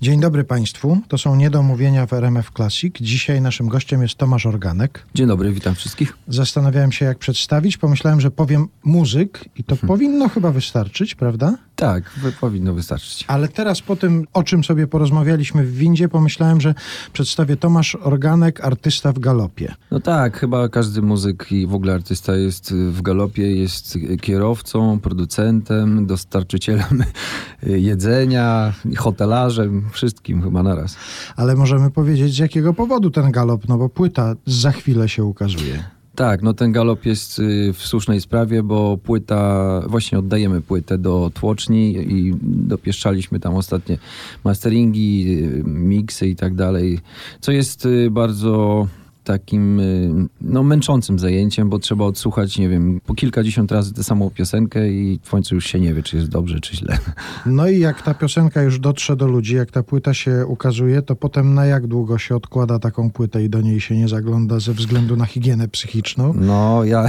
Dzień dobry Państwu, to są Niedomówienia w RMF Classic. Dzisiaj naszym gościem jest Tomasz Organek. Dzień dobry, witam wszystkich. Zastanawiałem się jak przedstawić, pomyślałem, że powiem muzyk i to hmm. powinno chyba wystarczyć, prawda? Tak, powinno wystarczyć. Ale teraz po tym, o czym sobie porozmawialiśmy w windzie, pomyślałem, że przedstawię Tomasz Organek, artysta w galopie. No tak, chyba każdy muzyk i w ogóle artysta jest w galopie, jest kierowcą, producentem, dostarczycielem jedzenia, hotelarzem, wszystkim chyba naraz. Ale możemy powiedzieć z jakiego powodu ten galop, no bo płyta za chwilę się ukazuje. Tak, no ten galop jest y, w słusznej sprawie, bo płyta, właśnie oddajemy płytę do tłoczni i dopieszczaliśmy tam ostatnie masteringi, y, miksy i tak dalej, co jest y, bardzo takim y, no, męczącym zajęciem, bo trzeba odsłuchać, nie wiem, po kilkadziesiąt razy tę samą piosenkę i w końcu już się nie wie, czy jest dobrze, czy źle. No i jak ta piosenka już dotrze do ludzi, jak ta płyta się ukazuje, to potem na jak długo się odkłada taką płytę i do niej się nie zagląda ze względu na higienę psychiczną? No, ja,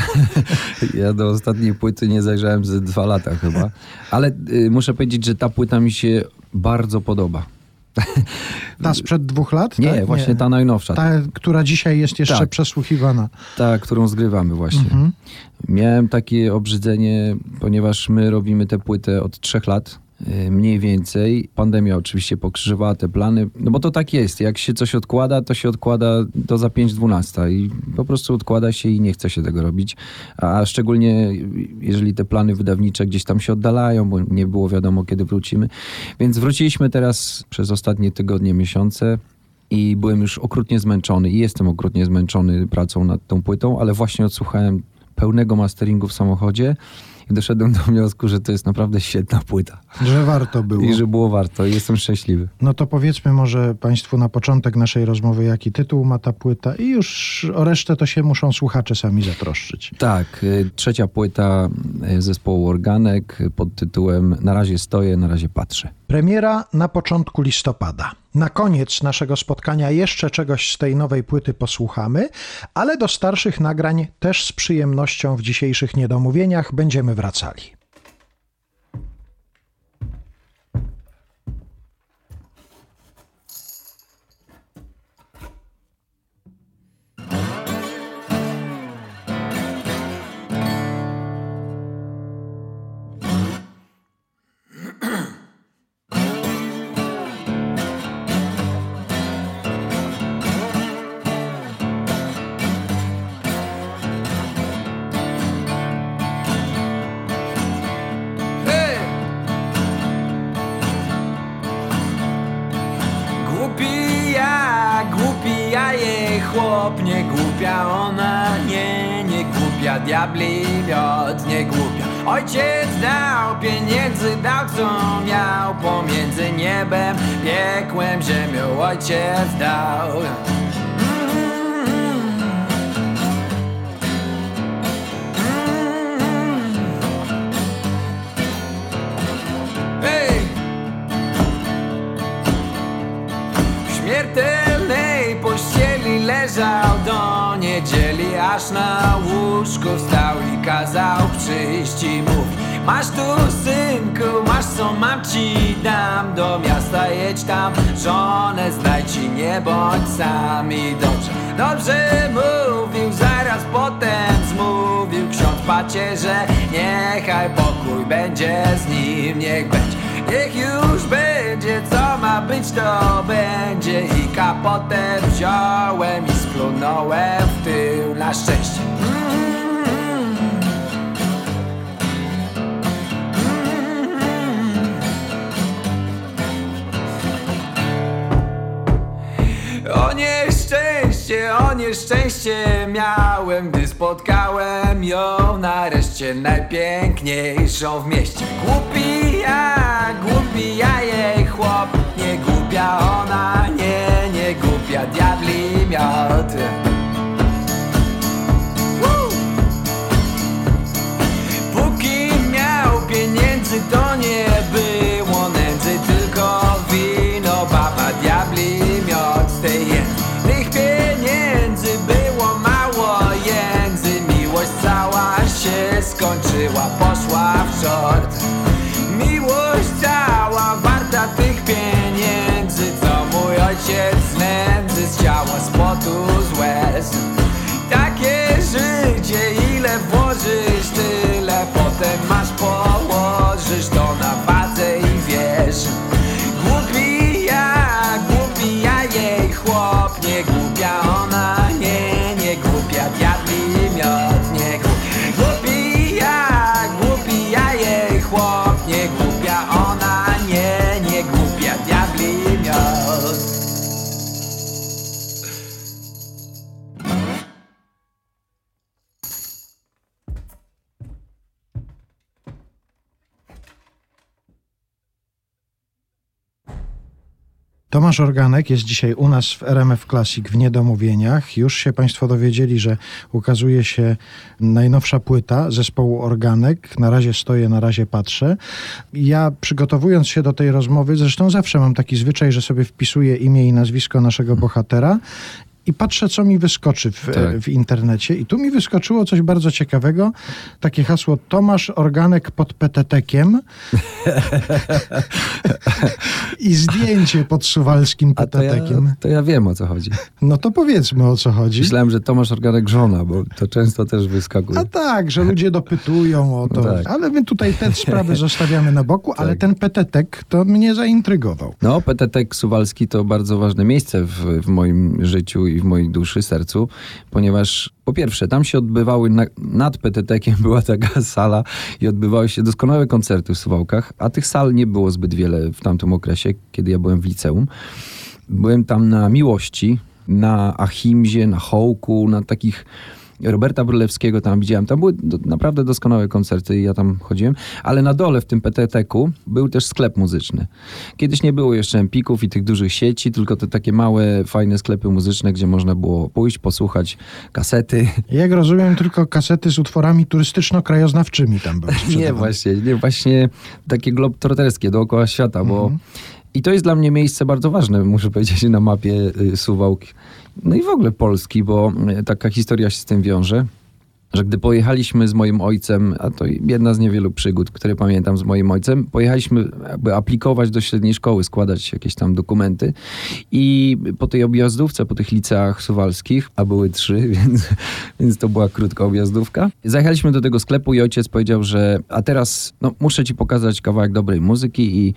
ja do ostatniej płyty nie zajrzałem ze dwa lata chyba, ale y, muszę powiedzieć, że ta płyta mi się bardzo podoba. Ta sprzed dwóch lat? Nie, tak? właśnie Nie. ta najnowsza. Ta, która dzisiaj jest jeszcze tak. przesłuchiwana. Ta, którą zgrywamy właśnie. Mhm. Miałem takie obrzydzenie, ponieważ my robimy tę płytę od trzech lat mniej więcej. Pandemia oczywiście pokrzyżowała te plany, no bo to tak jest. Jak się coś odkłada, to się odkłada do za 5-12 i po prostu odkłada się i nie chce się tego robić. A szczególnie jeżeli te plany wydawnicze gdzieś tam się oddalają, bo nie było wiadomo kiedy wrócimy. Więc wróciliśmy teraz przez ostatnie tygodnie, miesiące i byłem już okrutnie zmęczony i jestem okrutnie zmęczony pracą nad tą płytą, ale właśnie odsłuchałem pełnego masteringu w samochodzie i doszedłem do wniosku, że to jest naprawdę świetna płyta. Że warto było. I że było warto i jestem szczęśliwy. No to powiedzmy może Państwu na początek naszej rozmowy, jaki tytuł ma ta płyta i już o resztę to się muszą słuchacze sami zatroszczyć. Tak, y, trzecia płyta y, zespołu Organek pod tytułem Na razie stoję, na razie patrzę. Premiera na początku listopada. Na koniec naszego spotkania jeszcze czegoś z tej nowej płyty posłuchamy, ale do starszych nagrań też z przyjemnością w dzisiejszych niedomówieniach będziemy wracali. Diabli miot, nie głupia. Ojciec dał pieniędzy, dał co miał, pomiędzy niebem, piekłem, ziemią, ojciec dał. Leżał do niedzieli Aż na łóżku stał i kazał przyjść i mówi Masz tu synku, masz co mam ci dam. Do miasta jedź tam, żonę ci nie bądź sam. I dobrze, dobrze mówił Zaraz potem zmówił ksiądz pacierze Niechaj pokój będzie z nim, niech będzie Niech już będzie, co ma być, to będzie I kapotę wziąłem i splunąłem w tył na szczęście O nieszczęście, o nieszczęście miałem, gdy spotkałem ją nareszcie najpiękniejszą w mieście. Głupi głupia, głupi ja jej chłop. Nie głupia ona, nie, nie głupia diabli mioty Póki miał pieniędzy to nie było nędzy Tylko wino, baba diabli miot z tej Tych pieniędzy było mało jędzy. Miłość cała się skończyła, poszła w short Tomasz Organek jest dzisiaj u nas w RMF Classic w Niedomówieniach. Już się Państwo dowiedzieli, że ukazuje się najnowsza płyta zespołu Organek. Na razie stoję, na razie patrzę. Ja przygotowując się do tej rozmowy, zresztą zawsze mam taki zwyczaj, że sobie wpisuję imię i nazwisko naszego bohatera i patrzę, co mi wyskoczy w, Tak. w internecie. I tu mi wyskoczyło coś bardzo ciekawego. Takie hasło Tomasz Organek pod petetekiem i zdjęcie pod suwalskim A to ja, petetekiem. to ja wiem o co chodzi. No to powiedzmy o co chodzi. Myślałem, że Tomasz Organek żona, bo to często też wyskakuje. A tak, że ludzie dopytują o to. No tak. Ale my tutaj te sprawy zostawiamy na boku, ale Tak. ten petetek to mnie zaintrygował. No, Petetek Suwalski to bardzo ważne miejsce w, w moim życiu w mojej duszy, sercu, ponieważ po pierwsze, tam się odbywały, na, nad Petetekiem była taka sala i odbywały się doskonałe koncerty w Suwałkach, a tych sal nie było zbyt wiele w tamtym okresie, kiedy ja byłem w liceum. Byłem tam na Miłości, na Achimzie, na Hołku, na takich Roberta Brylewskiego tam widziałem. Tam były do, naprawdę doskonałe koncerty i ja tam chodziłem. Ale na dole w tym PTT-ku był też sklep muzyczny. Kiedyś nie było jeszcze Empików i tych dużych sieci, tylko te takie małe, fajne sklepy muzyczne, gdzie można było pójść, posłuchać kasety. Jak rozumiem, tylko kasety z utworami turystyczno-krajoznawczymi tam były Nie, właśnie, nie, właśnie takie globtroterskie dookoła świata, bo i to jest dla mnie miejsce bardzo ważne, muszę powiedzieć, na mapie y, Suwałk, no i w ogóle Polski, bo taka historia się z tym wiąże, że gdy pojechaliśmy z moim ojcem, a to jedna z niewielu przygód, które pamiętam z moim ojcem, pojechaliśmy jakby aplikować do średniej szkoły, składać jakieś tam dokumenty i po tej objazdówce, po tych liceach suwalskich, a były trzy, więc, więc to była krótka objazdówka, zajechaliśmy do tego sklepu i ojciec powiedział, że a teraz no, muszę ci pokazać kawałek dobrej muzyki i,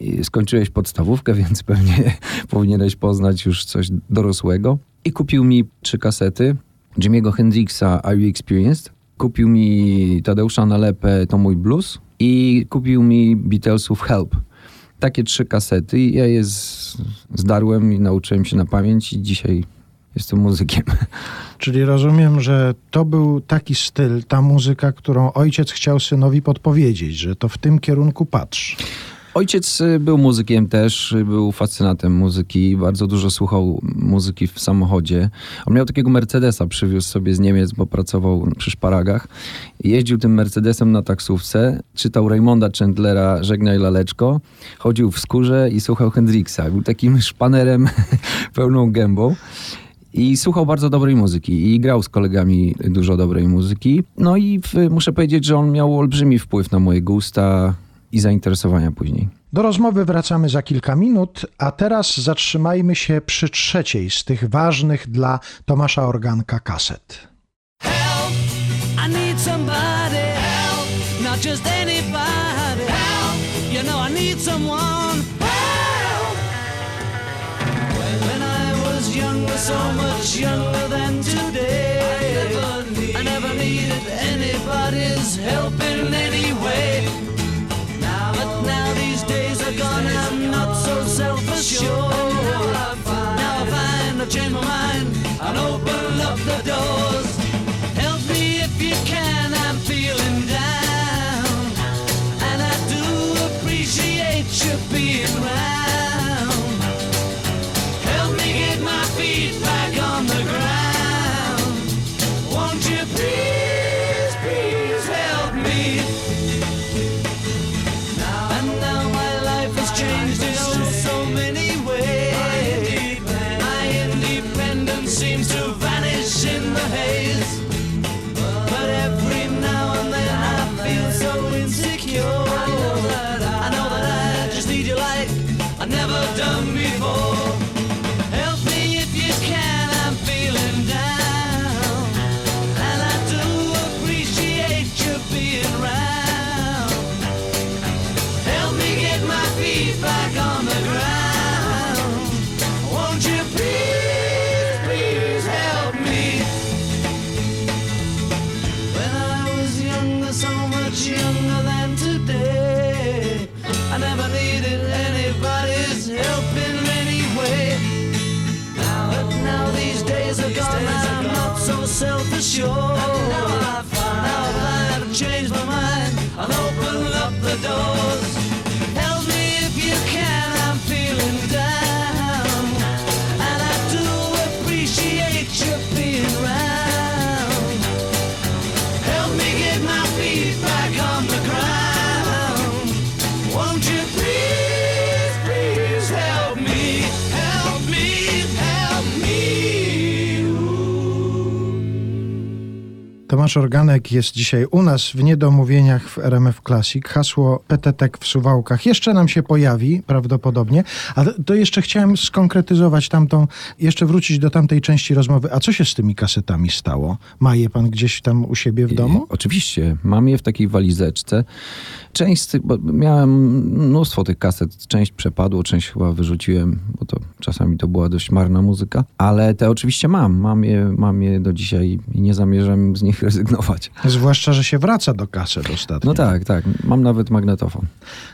i skończyłeś podstawówkę, więc pewnie powinieneś poznać już coś dorosłego. I kupił mi trzy kasety. Jimmy'ego Hendrixa Are You Experienced? Kupił mi Tadeusza Nalepę To Mój Blues i kupił mi Beatlesów Help. Takie trzy kasety i ja je zdarłem i nauczyłem się na pamięć i dzisiaj jestem muzykiem. Czyli rozumiem, że to był taki styl, ta muzyka, którą ojciec chciał synowi podpowiedzieć, że to w tym kierunku patrz. Ojciec y, był muzykiem też, y, był fascynatem muzyki, bardzo dużo słuchał muzyki w samochodzie. On miał takiego Mercedesa, przywiózł sobie z Niemiec, bo pracował przy szparagach. Jeździł tym Mercedesem na taksówce, czytał Raymonda Chandlera Żegnaj Laleczko, chodził w skórze i słuchał Hendrixa. Był takim szpanerem pełną gębą. I słuchał bardzo dobrej muzyki i grał z kolegami dużo dobrej muzyki. No i w, muszę powiedzieć, że on miał olbrzymi wpływ na moje gusta i zainteresowania później. Do rozmowy wracamy za kilka minut, a teraz zatrzymajmy się przy trzeciej z tych ważnych dla Tomasza Organka kaset. I need somebody help, not just anybody help. You know I need someone help. When I was younger, so much younger than today, I never, needed anybody's help in any I've my mind and open up the doors. Help me if you can, I'm feeling down. And I do appreciate you being round. sure. Tomasz Organek jest dzisiaj u nas w Niedomówieniach w RMF Classic. Hasło PTTek w Suwałkach jeszcze nam się pojawi prawdopodobnie. A to jeszcze chciałem skonkretyzować tamtą, jeszcze wrócić do tamtej części rozmowy. A co się z tymi kasetami stało? Ma je pan gdzieś tam u siebie w domu? I, oczywiście, mam je w takiej walizeczce. Część, z tych- bo miałem mnóstwo tych kaset, część przepadło, część chyba wyrzuciłem, bo to czasami to była dość marna muzyka, ale te oczywiście mam, mam je, mam je do dzisiaj i nie zamierzam z nich rezygnować. Zwłaszcza, że się wraca do kaset ostatnio. No tak, tak, mam nawet magnetofon.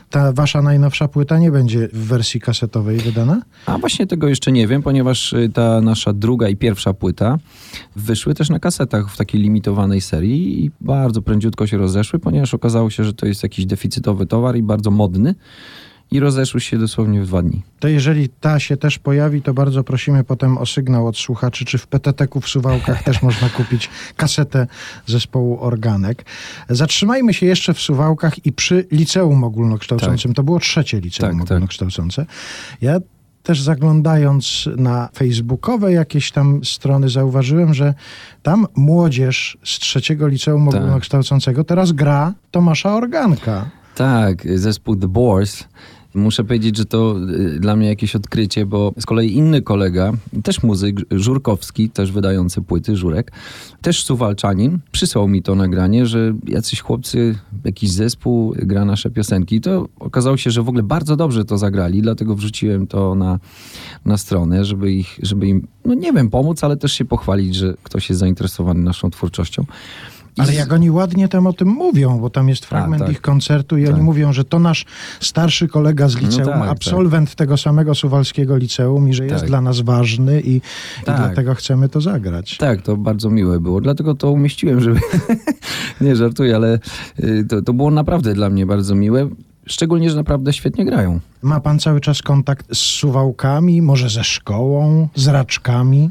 Ta wasza najnowsza płyta nie będzie w wersji kasetowej wydana? A właśnie tego jeszcze nie wiem, ponieważ y, ta nasza druga i pierwsza płyta wyszły też na kasetach w takiej limitowanej serii i bardzo prędziutko się rozeszły, ponieważ okazało się, że to jest jakiś deficytowy towar i bardzo modny i rozeszły się dosłownie w dwa dni. To jeżeli ta się też pojawi, to bardzo prosimy potem o sygnał od słuchaczy, czy w PTT-ku w Suwałkach też można kupić kasetę zespołu Organek. Zatrzymajmy się jeszcze w Suwałkach i przy liceum ogólnokształcącym. To było trzecie liceum Tak, tak. ogólnokształcące. Ja też zaglądając na facebookowe jakieś tam strony zauważyłem, że tam młodzież z trzeciego liceum Tak. ogólnokształcącego teraz gra Tomasza Organka. Tak, zespół The Boars. Muszę powiedzieć, że to y, dla mnie jakieś odkrycie, bo z kolei inny kolega, też muzyk, Żurkowski, też wydający płyty, Żurek, też suwalczanin, przysłał mi to nagranie, że jacyś chłopcy, jakiś zespół gra nasze piosenki. I to okazało się, że w ogóle bardzo dobrze to zagrali, dlatego wrzuciłem to na, na stronę, żeby, ich, żeby im, no nie wiem, pomóc, ale też się pochwalić, że ktoś jest zainteresowany naszą twórczością. Ale jak oni ładnie tam o tym mówią, bo tam jest fragment tak. ich koncertu i Tak. oni mówią, że to nasz starszy kolega z liceum, tak, tak. absolwent tego samego suwalskiego liceum i że jest Tak. dla nas ważny i, i Tak. dlatego chcemy to zagrać. Tak, to bardzo miłe było. Dlatego to umieściłem, żeby. nie żartuję, ale y, to, to było naprawdę dla mnie bardzo miłe. Szczególnie, że naprawdę świetnie grają. Ma pan cały czas kontakt z suwałkami, może ze szkołą, z raczkami?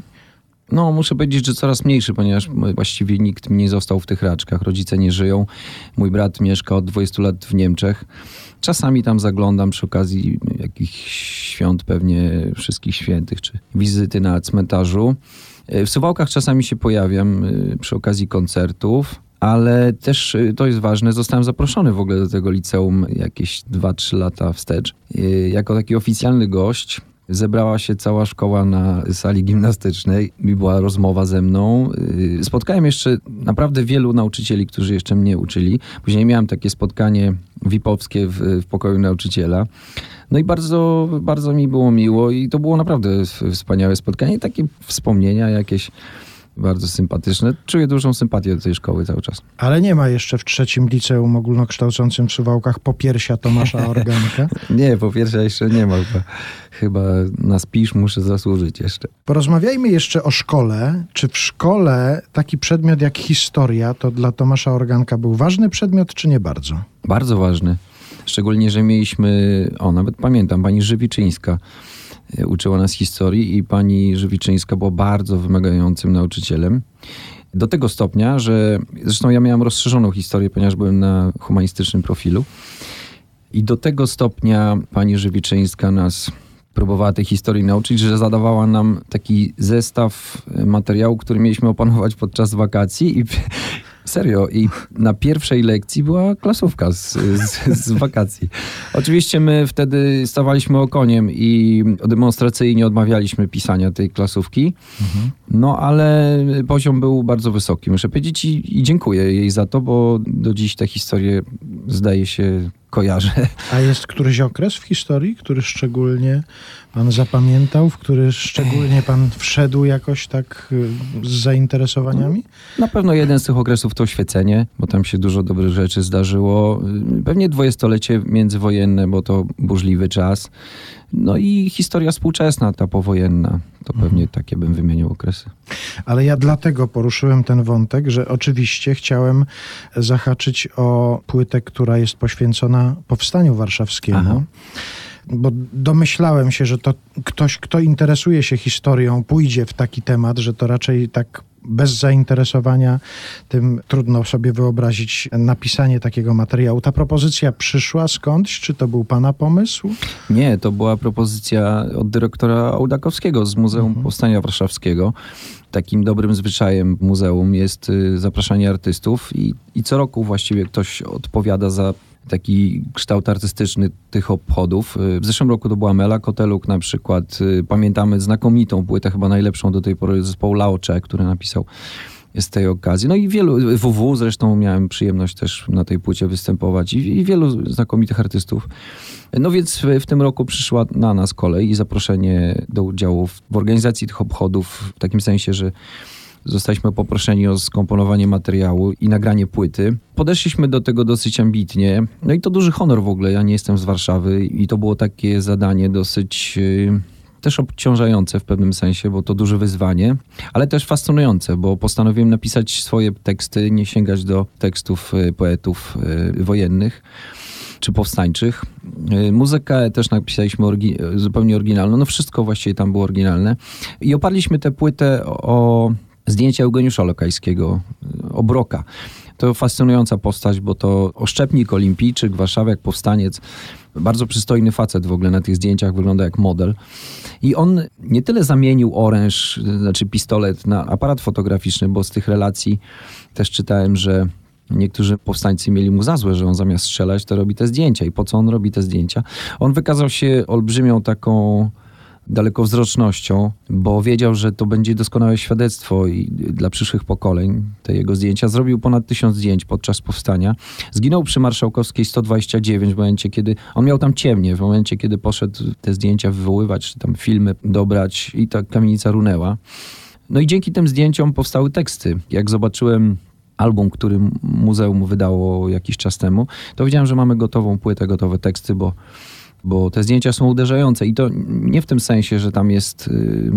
No, muszę powiedzieć, że coraz mniejszy, ponieważ właściwie nikt mi nie został w tych raczkach. Rodzice nie żyją. Mój brat mieszka od 20 lat w Niemczech. Czasami tam zaglądam przy okazji jakichś świąt, pewnie wszystkich świętych, czy wizyty na cmentarzu. Y, W Suwałkach czasami się pojawiam y, przy okazji koncertów. Ale też y, to jest ważne, zostałem zaproszony w ogóle do tego liceum jakieś 2-3 lata wstecz. Jako taki oficjalny gość zebrała się cała szkoła na sali gimnastycznej i była rozmowa ze mną. Yy, Spotkałem jeszcze naprawdę wielu nauczycieli, którzy jeszcze mnie uczyli. Później miałem takie spotkanie VIP-owskie w, w pokoju nauczyciela. No i bardzo, bardzo mi było miło i to było naprawdę wspaniałe spotkanie. Takie wspomnienia jakieś bardzo sympatyczne. Czuję dużą sympatię do tej szkoły cały czas. Ale nie ma jeszcze w trzecim liceum ogólnokształcącym w Suwałkach popiersia Tomasza Organka. Nie, po pierwsze jeszcze nie ma. Chyba, chyba na spisz muszę zasłużyć jeszcze. Porozmawiajmy jeszcze o szkole. Czy w szkole taki przedmiot jak historia to dla Tomasza Organka był ważny przedmiot, czy nie bardzo? Bardzo ważny. Szczególnie, że mieliśmy, o nawet pamiętam, pani Żywiczyńska uczyła nas historii i pani Żywiczyńska była bardzo wymagającym nauczycielem. Do tego stopnia, że zresztą ja miałem rozszerzoną historię, ponieważ byłem na humanistycznym profilu. I do tego stopnia pani Żywiczyńska nas próbowała tej historii nauczyć, że zadawała nam taki zestaw e, materiału, który mieliśmy opanować podczas wakacji i serio. I na pierwszej lekcji była klasówka z, z, z wakacji. Oczywiście my wtedy stawaliśmy okoniem i demonstracyjnie odmawialiśmy pisania tej klasówki. No ale poziom był bardzo wysoki, muszę powiedzieć i, i dziękuję jej za to, bo do dziś te historie zdaje się kojarzę. A jest któryś okres w historii, który szczególnie pan zapamiętał, w który szczególnie pan wszedł jakoś tak y, z zainteresowaniami? Na pewno jeden z tych okresów to oświecenie, bo tam się dużo dobrych rzeczy zdarzyło. Pewnie dwudziestolecie międzywojenne, bo to burzliwy czas. No i historia współczesna, ta powojenna. To pewnie takie bym wymienił okresy. Ale ja dlatego poruszyłem ten wątek, że oczywiście chciałem zahaczyć o płytę, która jest poświęcona Powstaniu Warszawskiemu. Aha. Bo domyślałem się, że to ktoś, kto interesuje się historią, pójdzie w taki temat, że to raczej tak bez zainteresowania tym trudno sobie wyobrazić napisanie takiego materiału. Ta propozycja przyszła skądś? Czy to był pana pomysł? Nie, to była propozycja od dyrektora Ołdakowskiego z Muzeum Powstania Warszawskiego. Takim dobrym zwyczajem w muzeum jest y, zapraszanie artystów i, i co roku właściwie ktoś odpowiada za taki kształt artystyczny tych obchodów. Y, W zeszłym roku to była Mela Koteluk na przykład. Y, Pamiętamy znakomitą płytę, chyba najlepszą do tej pory zespołu Laocze, który napisał z tej okazji. No i wielu, WW zresztą miałem przyjemność też na tej płycie występować i, i wielu znakomitych artystów. No więc w, tym roku przyszła na nas kolej i zaproszenie do udziału w, w organizacji tych obchodów w takim sensie, że zostaliśmy poproszeni o skomponowanie materiału i nagranie płyty. Podeszliśmy do tego dosyć ambitnie. No i to duży honor w ogóle. Ja nie jestem z Warszawy i to było takie zadanie dosyć... yy, też obciążające w pewnym sensie, bo to duże wyzwanie, ale też fascynujące, bo postanowiłem napisać swoje teksty, nie sięgać do tekstów y, poetów y, wojennych czy powstańczych. Y, Muzykę też napisaliśmy orgi- zupełnie oryginalną, no wszystko właściwie tam było oryginalne. I oparliśmy tę płytę o zdjęcia Eugeniusza Lokajskiego, y, obroka. To fascynująca postać, bo to oszczepnik, olimpijczyk, warszawiak, powstaniec. Bardzo przystojny facet w ogóle na tych zdjęciach, wygląda jak model. I on nie tyle zamienił oręż, znaczy pistolet na aparat fotograficzny, bo z tych relacji też czytałem, że niektórzy powstańcy mieli mu za złe, że on zamiast strzelać, to robi te zdjęcia. I po co on robi te zdjęcia? On wykazał się olbrzymią taką dalekowzrocznością, bo wiedział, że to będzie doskonałe świadectwo i dla przyszłych pokoleń te jego zdjęcia. Zrobił ponad tysiąc zdjęć podczas powstania. Zginął przy Marszałkowskiej 129 w momencie, kiedy on miał tam ciemnie, w momencie, kiedy poszedł te zdjęcia wywoływać, czy tam filmy dobrać i ta kamienica runęła. No i dzięki tym zdjęciom powstały teksty. Jak zobaczyłem album, który muzeum wydało jakiś czas temu, to wiedziałem, że mamy gotową płytę, gotowe teksty, bo bo te zdjęcia są uderzające i to nie w tym sensie, że tam jest. y,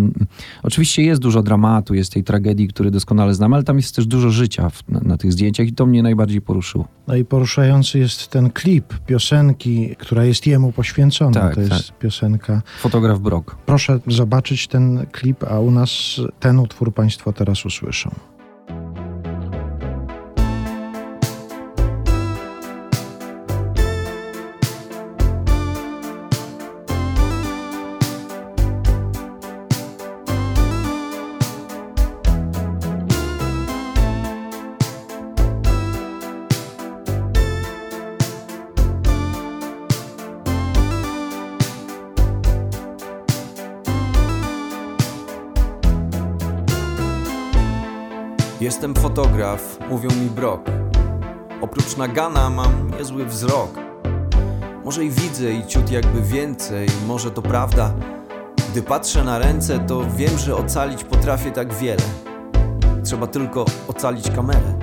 oczywiście jest dużo dramatu, jest tej tragedii, który doskonale znam, ale tam jest też dużo życia w, na, na tych zdjęciach i to mnie najbardziej poruszyło. No i poruszający jest ten klip piosenki, która jest jemu poświęcona. Tak, to jest piosenka. Fotograf Brok. Proszę zobaczyć ten klip, a u nas ten utwór Państwo teraz usłyszą. Mówią mi brok. Oprócz nagana mam niezły wzrok. Może i widzę i ciut jakby więcej, może to prawda. Gdy patrzę na ręce, to wiem, że ocalić potrafię tak wiele. Trzeba tylko ocalić kamerę.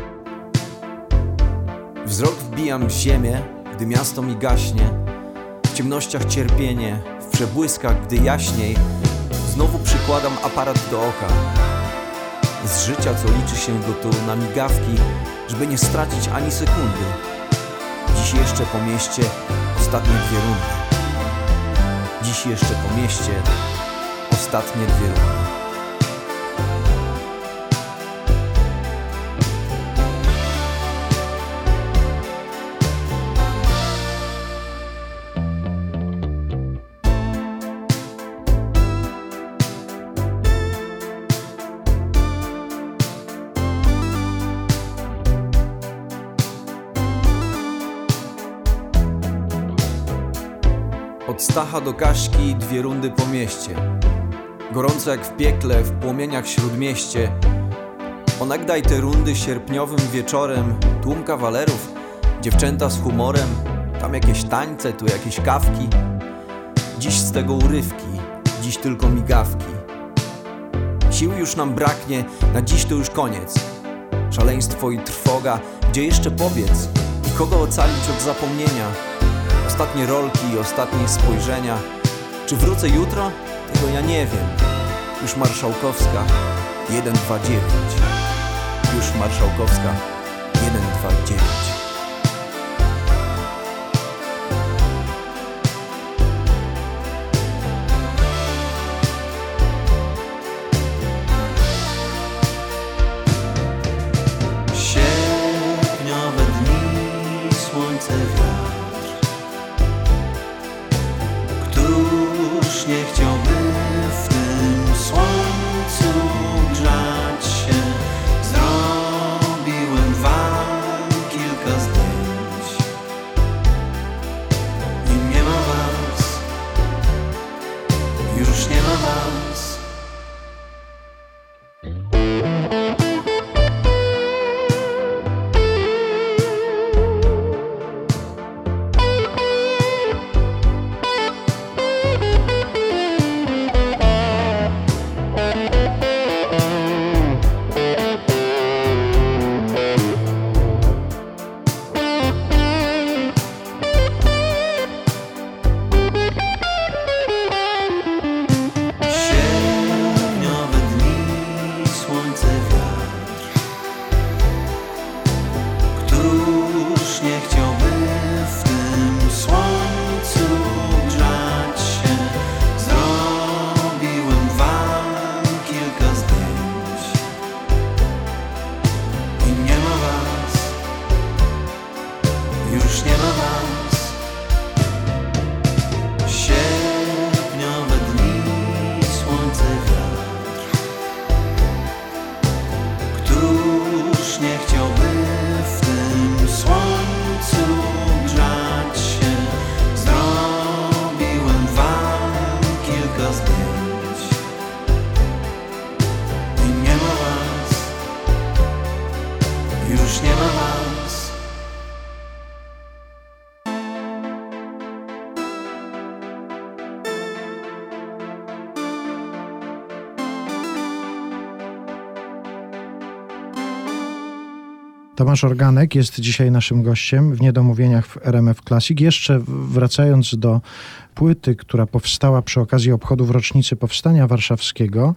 Wzrok wbijam w ziemię, gdy miasto mi gaśnie. W ciemnościach cierpienie, w przebłyskach, gdy jaśniej. Znowu przykładam aparat do oka z życia, co liczy się go tu na migawki, żeby nie stracić ani sekundy. Dziś jeszcze po mieście ostatnie dwie rundy. Dziś jeszcze po mieście ostatnie dwie rundy. Stacha do Kaszki dwie rundy po mieście. Gorąco jak w piekle, w płomieniach śródmieście. Onagdaj te rundy sierpniowym wieczorem. Tłum kawalerów, dziewczęta z humorem. Tam jakieś tańce, tu jakieś kawki. Dziś z tego urywki, dziś tylko migawki. Sił już nam braknie, na dziś to już koniec. Szaleństwo i trwoga, gdzie jeszcze pobiec? I kogo ocalić od zapomnienia? Ostatnie rolki i ostatnie spojrzenia. Czy wrócę jutro? Tego ja nie wiem. Już Marszałkowska 129. Już Marszałkowska 129. Tomasz Organek jest dzisiaj naszym gościem w Niedomówieniach w RMF Classic. Jeszcze wracając do płyty, która powstała przy okazji obchodów rocznicy Powstania Warszawskiego,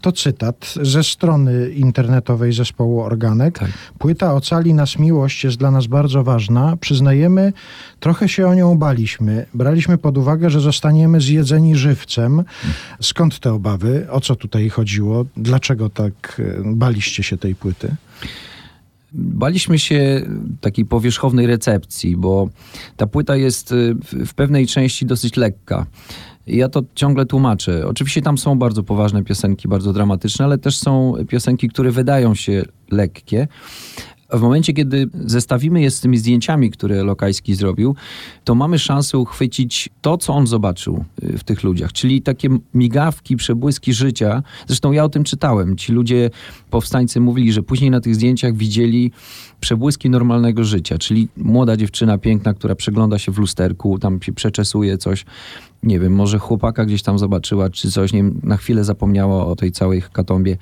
to cytat ze strony internetowej zespołu Organek. Tak. Płyta Ocali nas miłość jest dla nas bardzo ważna. Przyznajemy, trochę się o nią baliśmy. Braliśmy pod uwagę, że zostaniemy zjedzeni żywcem. Skąd te obawy? O co tutaj chodziło? Dlaczego tak e, baliście się tej płyty? Baliśmy się takiej powierzchownej recepcji, bo ta płyta jest y, w- pewnej części dosyć lekka. Ja to ciągle tłumaczę. Oczywiście tam są bardzo poważne piosenki, bardzo dramatyczne, ale też są piosenki, które wydają się lekkie. W momencie, kiedy zestawimy je z tymi zdjęciami, które Lokajski zrobił, to mamy szansę uchwycić to, co on zobaczył y, w tych ludziach, czyli takie migawki, przebłyski życia. Zresztą ja o tym czytałem. Ci ludzie, powstańcy mówili, że później na tych zdjęciach widzieli przebłyski normalnego życia, czyli młoda dziewczyna piękna, która przegląda się w lusterku, tam się przeczesuje coś, nie wiem, może chłopaka gdzieś tam zobaczyła, czy coś, nie na chwilę zapomniała o tej całej katombie.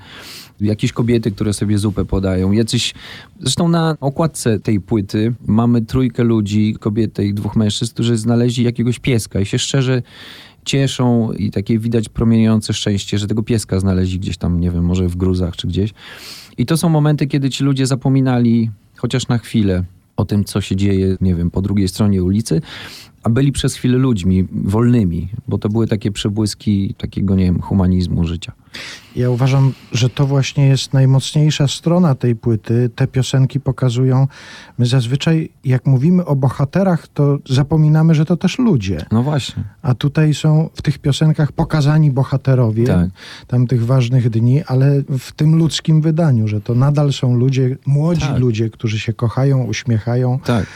Jakieś kobiety, które sobie zupę podają, jacyś... Zresztą na okładce tej płyty mamy trójkę ludzi, kobietę i dwóch mężczyzn, którzy znaleźli jakiegoś pieska i się szczerze cieszą i takie widać promieniejące szczęście, że tego pieska znaleźli gdzieś tam, nie wiem, może w gruzach czy gdzieś. I to są momenty, kiedy ci ludzie zapominali chociaż na chwilę o tym, co się dzieje, nie wiem, po drugiej stronie ulicy, a byli przez chwilę ludźmi wolnymi, bo to były takie przebłyski takiego, nie wiem, humanizmu życia. Ja uważam, że to właśnie jest najmocniejsza strona tej płyty. Te piosenki pokazują, my zazwyczaj jak mówimy o bohaterach, to zapominamy, że to też ludzie. No właśnie. A tutaj są w tych piosenkach pokazani bohaterowie Tak. tamtych ważnych dni, ale w tym ludzkim wydaniu, że to nadal są ludzie, młodzi Tak. ludzie, którzy się kochają, uśmiechają. Tak.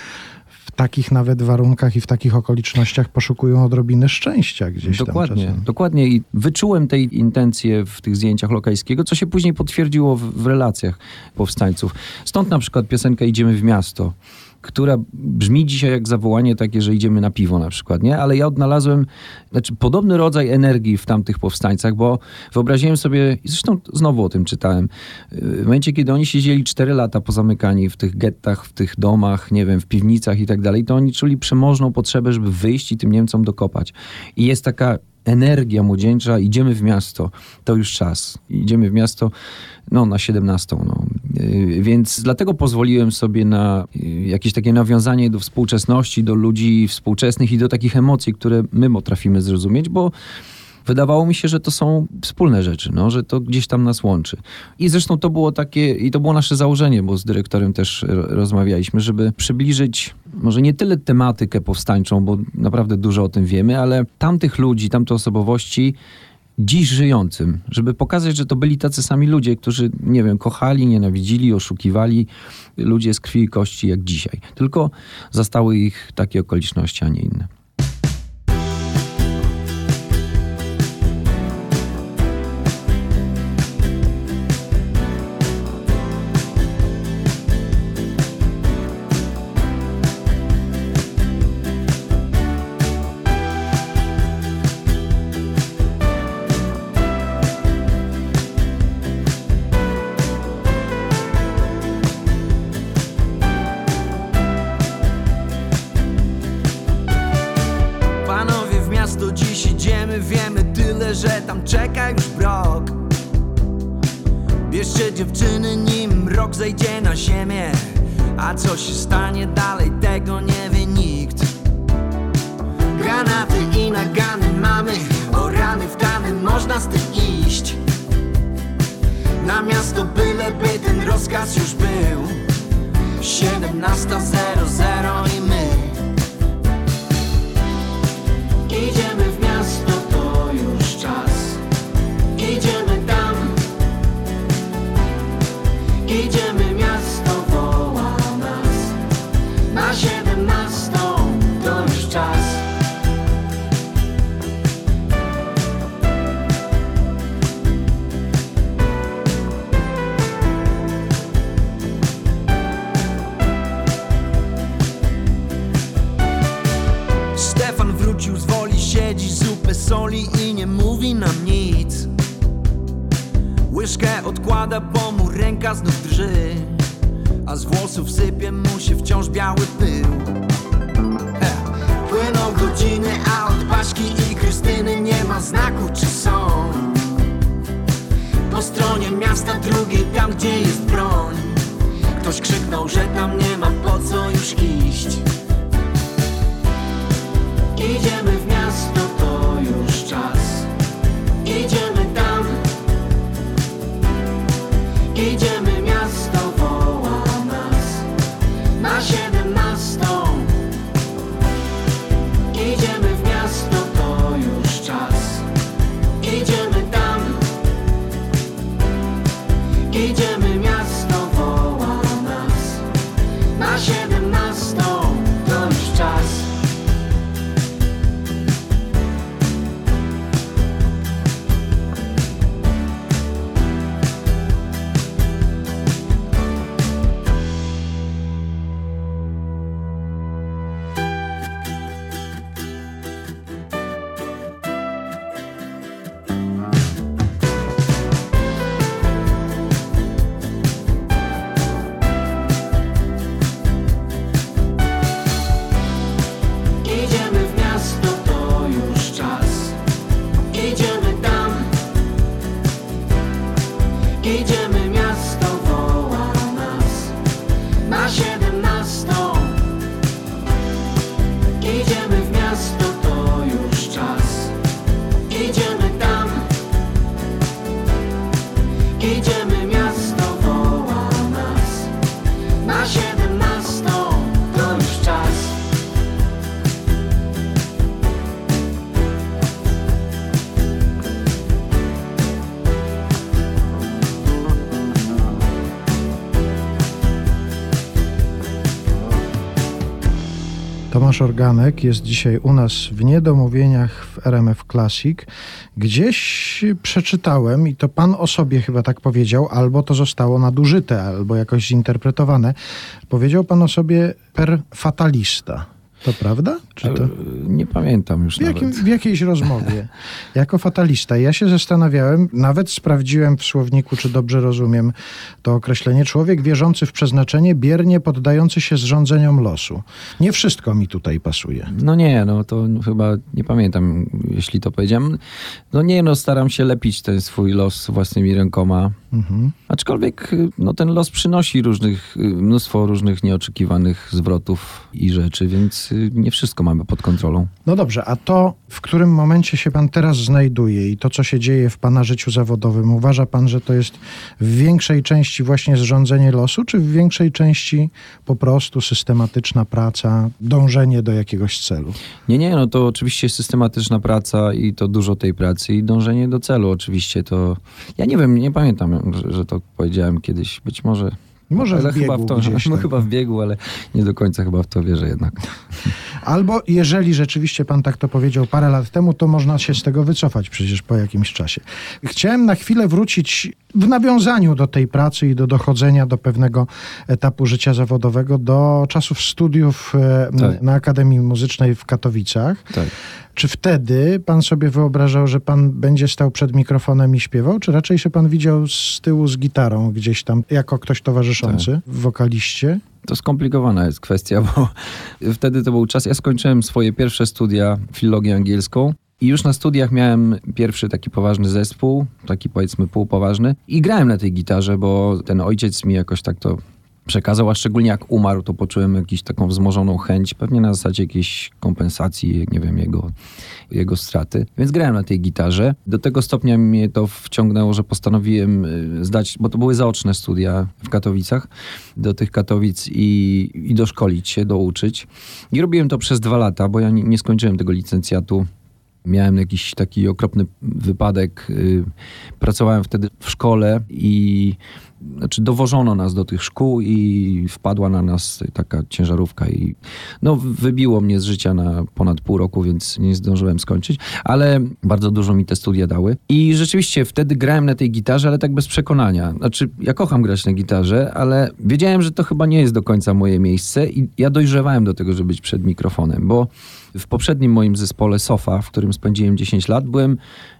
W takich nawet warunkach i w takich okolicznościach poszukują odrobiny szczęścia gdzieś Dokładnie, tam czasem. dokładnie i wyczułem tej intencje w tych zdjęciach Lokajskiego, co się później potwierdziło w, w relacjach powstańców. Stąd na przykład piosenka Idziemy w miasto, która brzmi dzisiaj jak zawołanie takie, że idziemy na piwo na przykład, nie? Ale ja odnalazłem znaczy, podobny rodzaj energii w tamtych powstańcach, bo wyobraziłem sobie, i zresztą znowu o tym czytałem, w momencie, kiedy oni siedzieli 4 lata pozamykani w tych gettach, w tych domach, nie wiem, w piwnicach i tak dalej, to oni czuli przemożną potrzebę, żeby wyjść i tym Niemcom dokopać. I jest taka energia młodzieńcza, idziemy w miasto, to już czas. Idziemy w miasto, no, na 17. No. Yy, Więc dlatego pozwoliłem sobie na yy, jakieś takie nawiązanie do współczesności, do ludzi współczesnych i do takich emocji, które my potrafimy zrozumieć, bo wydawało mi się, że to są wspólne rzeczy, no, że to gdzieś tam nas łączy. I zresztą to było takie, i to było nasze założenie, bo z dyrektorem też ro- rozmawialiśmy, żeby przybliżyć może nie tyle tematykę powstańczą, bo naprawdę dużo o tym wiemy, ale tamtych ludzi, tamte osobowości dziś żyjącym, żeby pokazać, że to byli tacy sami ludzie, którzy, nie wiem, kochali, nienawidzili, oszukiwali, ludzie z krwi i kości jak dzisiaj. Tylko zastały ich takie okoliczności, a nie inne. 17.00 i Organek jest dzisiaj u nas w Niedomówieniach w RMF Classic. Gdzieś przeczytałem, i to pan o sobie chyba tak powiedział, albo to zostało nadużyte, albo jakoś zinterpretowane. Powiedział pan o sobie per fatalista. To prawda? To... Nie pamiętam już W, jakim, w jakiejś rozmowie. Jako fatalista. Ja się zastanawiałem, nawet sprawdziłem w słowniku, czy dobrze rozumiem to określenie. Człowiek wierzący w przeznaczenie, biernie poddający się zrządzeniom losu. Nie wszystko mi tutaj pasuje. No nie, no to chyba nie pamiętam, jeśli to powiedziałem. No nie, no staram się lepić ten swój los własnymi rękoma. Mhm. Aczkolwiek no, ten los przynosi różnych, y, mnóstwo różnych nieoczekiwanych zwrotów i rzeczy, więc y, nie wszystko mamy pod kontrolą. No dobrze, a to, w którym momencie się pan teraz znajduje i to, co się dzieje w pana życiu zawodowym, uważa pan, że to jest w większej części właśnie zrządzenie losu, czy w większej części po prostu systematyczna praca, dążenie do jakiegoś celu? Nie, nie, no to oczywiście systematyczna praca i to dużo tej pracy i dążenie do celu oczywiście to... Ja nie wiem, nie pamiętam, że, że to powiedziałem kiedyś, być może... Może w ale chyba biegu w to, gdzieś no tam. chyba w biegu, ale nie do końca chyba w to wierzę jednak. Albo jeżeli rzeczywiście pan tak to powiedział parę lat temu, to można się z tego wycofać przecież po jakimś czasie. Chciałem na chwilę wrócić w nawiązaniu do tej pracy i do dochodzenia do pewnego etapu życia zawodowego, do czasów studiów e, Tak. na Akademii Muzycznej w Katowicach. Tak. Czy wtedy pan sobie wyobrażał, że pan będzie stał przed mikrofonem i śpiewał, czy raczej się pan widział z tyłu z gitarą gdzieś tam, jako ktoś towarzyszący, wokaliście? To skomplikowana jest kwestia, bo wtedy to był czas. Ja skończyłem swoje pierwsze studia filologię angielską I już na studiach miałem pierwszy taki poważny zespół, taki powiedzmy półpoważny. I grałem na tej gitarze, bo ten ojciec mi jakoś tak to przekazał, a szczególnie jak umarł, to poczułem jakąś taką wzmożoną chęć, pewnie na zasadzie jakiejś kompensacji, nie wiem, jego, jego straty. Więc grałem na tej gitarze. Do tego stopnia mnie to wciągnęło, że postanowiłem y, zdać, bo to były zaoczne studia w Katowicach, do tych Katowic i, i doszkolić się, douczyć. I robiłem to przez dwa lata, bo ja nie, nie skończyłem tego licencjatu. Miałem jakiś taki okropny wypadek. y, Pracowałem wtedy w szkole i znaczy dowożono nas do tych szkół i wpadła na nas taka ciężarówka i no wybiło mnie z życia na ponad pół roku, więc nie zdążyłem skończyć, ale bardzo dużo mi te studia dały. I rzeczywiście wtedy grałem na tej gitarze, ale tak bez przekonania. Znaczy ja kocham grać na gitarze, ale wiedziałem, że to chyba nie jest do końca moje miejsce i ja dojrzewałem do tego, żeby być przed mikrofonem, bo w poprzednim moim zespole Sofa, w którym spędziłem 10 lat, byłem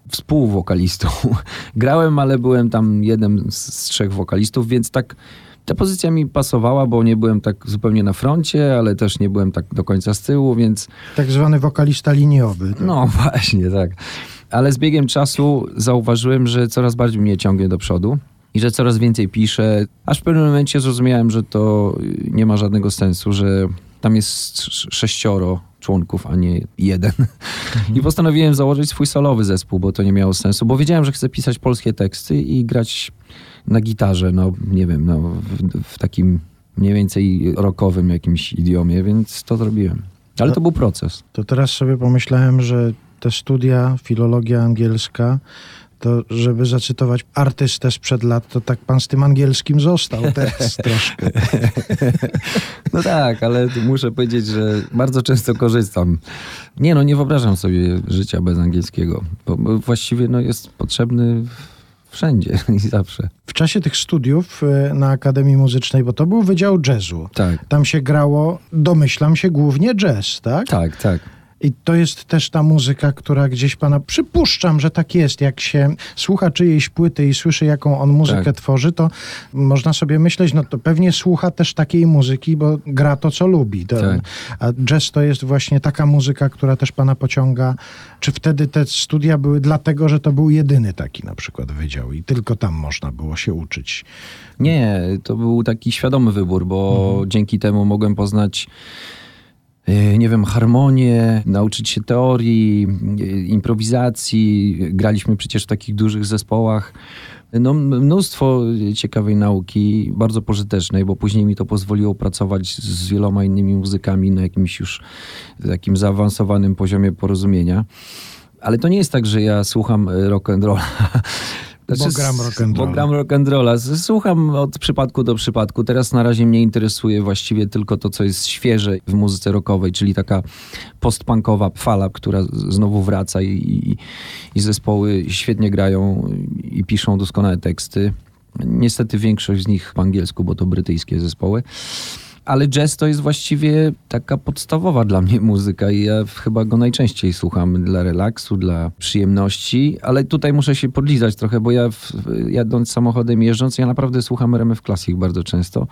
współwokalistą. Grałem, ale byłem tam jednym z, trzech wokalistów, więc tak ta pozycja mi pasowała, bo nie byłem tak zupełnie na froncie, ale też nie byłem tak do końca z tyłu, więc Tak zwany wokalista liniowy. no właśnie, tak. Ale z biegiem czasu zauważyłem, że coraz bardziej mnie ciągnie do przodu i że coraz więcej piszę, aż w pewnym momencie zrozumiałem, że to nie ma żadnego sensu, że tam jest sz- sześcioro członków, a nie jeden. I postanowiłem założyć swój solowy zespół, bo to nie miało sensu, bo wiedziałem, że chcę pisać polskie teksty i grać na gitarze, no nie wiem, no, w, w takim mniej więcej rockowym jakimś idiomie, więc to zrobiłem. Ale to był proces. To teraz sobie pomyślałem, że te studia, filologia angielska, to żeby zacytować artystę sprzed lat, to tak pan z tym angielskim został teraz troszkę. No tak, ale muszę powiedzieć, że bardzo często korzystam. Nie no, nie wyobrażam sobie życia bez angielskiego, bo, właściwie no, jest potrzebny wszędzie i zawsze. W czasie tych studiów e, na Akademii Muzycznej, bo to był Wydział Jazzu, Tak, tam się grało, domyślam się, głównie jazz, tak? tak, tak. I to jest też ta muzyka, która gdzieś pana. Przypuszczam, że tak jest. Jak się słucha czyjejś płyty i słyszy, jaką on muzykę Tak. tworzy, to można sobie myśleć, no to pewnie słucha też takiej muzyki, bo gra to, co lubi. To, Tak. A jazz to jest właśnie taka muzyka, która też pana pociąga. Czy wtedy te studia były dlatego, że to był jedyny taki na przykład wydział i tylko tam można było się uczyć? Nie, to był taki świadomy wybór, bo dzięki temu mogłem poznać nie wiem, harmonię, nauczyć się teorii, e, improwizacji. Graliśmy przecież w takich dużych zespołach. No, mnóstwo ciekawej nauki, bardzo pożytecznej, bo później mi to pozwoliło pracować z wieloma innymi muzykami na jakimś już takim zaawansowanym poziomie porozumienia. Ale to nie jest tak, że ja słucham e, rock and rolla. Bo gram rock'n'rolla. Bo gram rock'n'rolla. Słucham od przypadku do przypadku. Teraz na razie mnie interesuje właściwie tylko to, co jest świeże w muzyce rockowej, czyli taka postpunkowa fala, która znowu wraca i, i, i zespoły świetnie grają i piszą doskonałe teksty. Niestety większość z nich po angielsku, bo to brytyjskie zespoły. Ale jazz to jest właściwie taka podstawowa dla mnie muzyka i ja chyba go najczęściej słucham dla relaksu, dla przyjemności, ale tutaj muszę się podlizać trochę, bo ja w, jadąc samochodem i jeżdżąc, ja naprawdę słucham RMF Classic bardzo często.